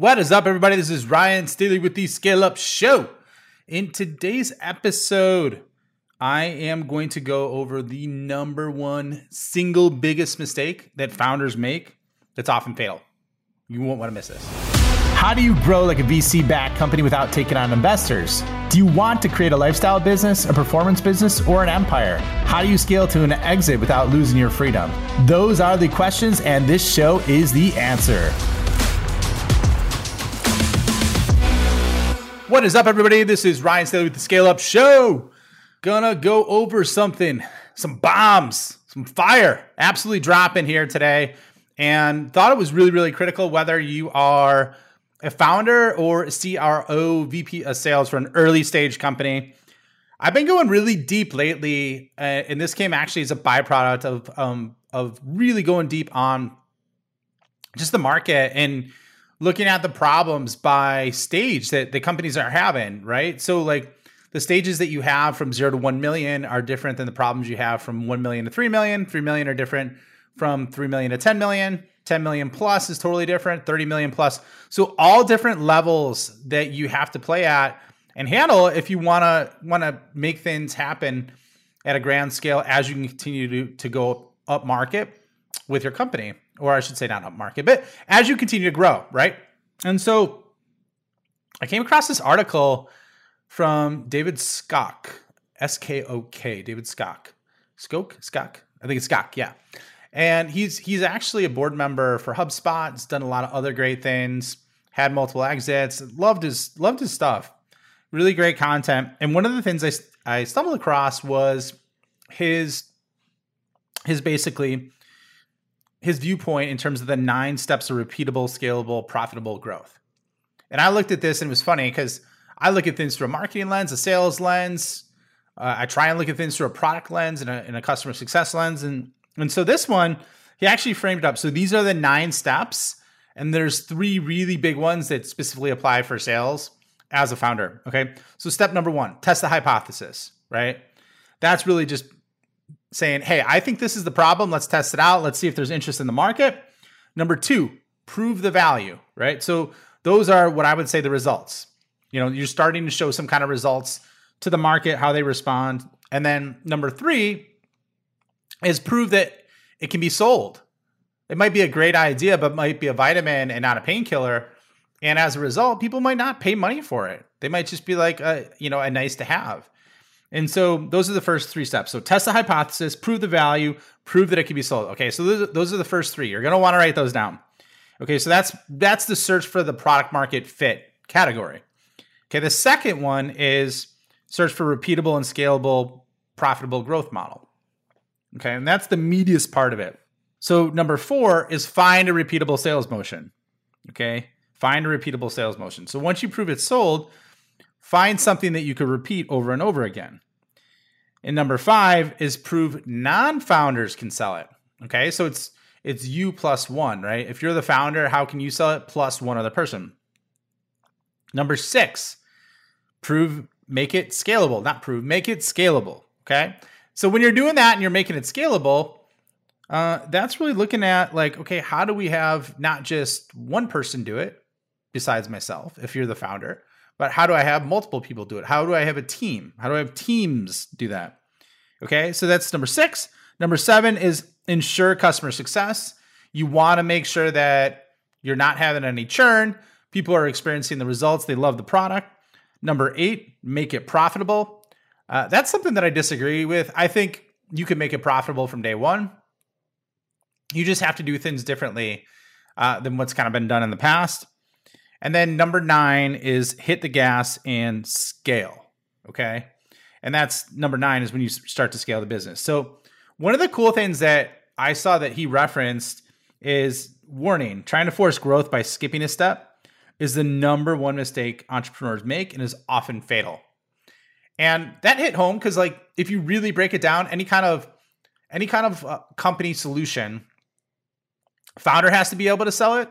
What is up, everybody? This is Ryan Staley with the Scale Up Show. In today's episode, I am going to go over the number one single biggest mistake that founders make that's often fatal. You won't want to miss this. How do you grow like a VC backed company without taking on investors? Do you want to create a lifestyle business, a performance business, or an empire? How do you scale to an exit without losing your freedom? Those are the questions, and this show is the answer. What is up, everybody? This is Ryan Staley with the Scale Up Show. Gonna go over something, some bombs, some fire, absolutely dropping here today. And thought it was really, really critical whether you are a founder or a CRO, VP of sales for an early stage company. I've been going really deep lately, uh, and this came actually as a byproduct of um, of really going deep on just the market and looking at the problems by stage that the companies are having, right? So like the stages that you have from 0 to 1 million are different than the problems you have from 1 million to 3 million. 3 million are different from 3 million to 10 million. 10 million plus is totally different, 30 million plus. So all different levels that you have to play at and handle if you want to want to make things happen at a grand scale as you continue to, to go up market with your company or I should say not up market, but as you continue to grow, right? And so I came across this article from David Skok, S K O K, David Skok. Skok? Skok? I think it's Skok, yeah. And he's he's actually a board member for HubSpot. He's done a lot of other great things. Had multiple exits. Loved his loved his stuff. Really great content. And one of the things I I stumbled across was his his basically his viewpoint in terms of the nine steps of repeatable, scalable, profitable growth. And I looked at this and it was funny because I look at things through a marketing lens, a sales lens. Uh, I try and look at things through a product lens and a, and a customer success lens. And, and so this one, he actually framed it up. So these are the nine steps. And there's three really big ones that specifically apply for sales as a founder. Okay. So step number one, test the hypothesis, right? That's really just saying, hey, I think this is the problem. Let's test it out. Let's see if there's interest in the market. Number two, prove the value, right? So those are what I would say the results. You know, you're starting to show some kind of results to the market, how they respond. And then number three is prove that it can be sold. It might be a great idea, but might be a vitamin and not a painkiller. And as a result, people might not pay money for it. They might just be like, a, you know, a nice to have. And so those are the first three steps. So test the hypothesis, prove the value, prove that it can be sold. Okay, so those, those are the first three. You're going to want to write those down. Okay, so that's that's the search for the product market fit category. Okay, the second one is search for repeatable and scalable profitable growth model. Okay, and that's the meatiest part of it. So number 4 is find a repeatable sales motion. Okay? Find a repeatable sales motion. So once you prove it's sold, Find something that you could repeat over and over again. And number five is prove non-founders can sell it. Okay, so it's it's you plus one, right? If you're the founder, how can you sell it plus one other person? Number six, prove make it scalable. Not prove, make it scalable. Okay, so when you're doing that and you're making it scalable, uh, that's really looking at like, okay, how do we have not just one person do it besides myself? If you're the founder, but how do I have multiple people do it? How do I have a team? How do I have teams do that? Okay, so that's number six. Number seven is ensure customer success. You want to make sure that you're not having any churn. People are experiencing the results, they love the product. Number eight, make it profitable. Uh, that's something that I disagree with. I think you can make it profitable from day one. You just have to do things differently uh, than what's kind of been done in the past. And then number nine is hit the gas and scale. Okay. And that's number nine is when you start to scale the business. So, one of the cool things that I saw that he referenced is warning trying to force growth by skipping a step is the number one mistake entrepreneurs make and is often fatal. And that hit home because, like, if you really break it down, any kind of any kind of uh, company solution, founder has to be able to sell it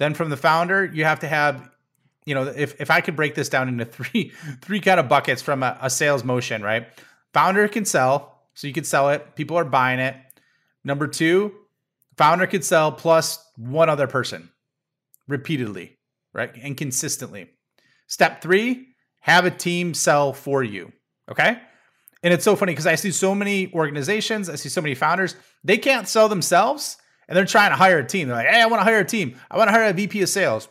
then from the founder, you have to have, you know, if, if I could break this down into three three kind of buckets from a, a sales motion, right? Founder can sell, so you can sell it. People are buying it. Number two, founder could sell plus one other person repeatedly. right? And consistently. Step three, have a team sell for you. Okay. And it's so funny because I see so many organizations, I see so many founders, they can't sell themselves and they're trying to hire a team. They're like, hey, I want to hire a team. I want to hire a VP of sales.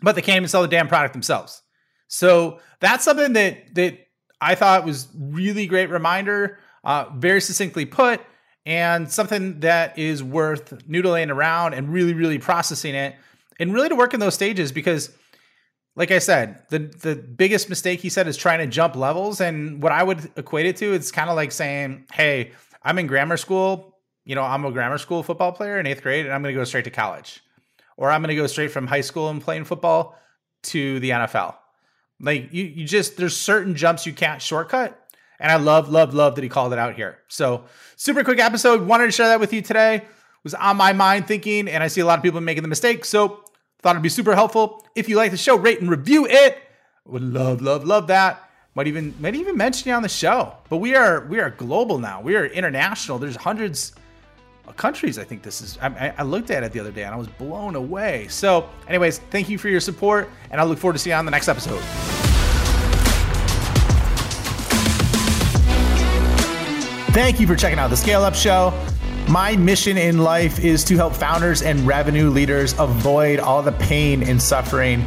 But they can't even sell the damn product themselves. So that's something that that I thought was really great reminder, uh, very succinctly put, and something that is worth noodling around and really, really processing it, and really to work in those stages because like I said, the the biggest mistake he said is trying to jump levels. And what I would equate it to, it's kind of like saying, "Hey, I'm in grammar school. You know, I'm a grammar school football player in eighth grade, and I'm going to go straight to college, or I'm going to go straight from high school and playing football to the NFL. Like you, you just there's certain jumps you can't shortcut." And I love, love, love that he called it out here. So super quick episode. Wanted to share that with you today. It was on my mind thinking, and I see a lot of people making the mistake. So Thought it'd be super helpful. If you like the show, rate and review it. Would love, love, love that. Might even might even mention you on the show. But we are we are global now. We are international. There's hundreds countries. I think this is. I, I looked at it the other day and I was blown away. So, anyways, thank you for your support, and I look forward to seeing you on the next episode. Thank you for checking out the Scale Up Show. My mission in life is to help founders and revenue leaders avoid all the pain and suffering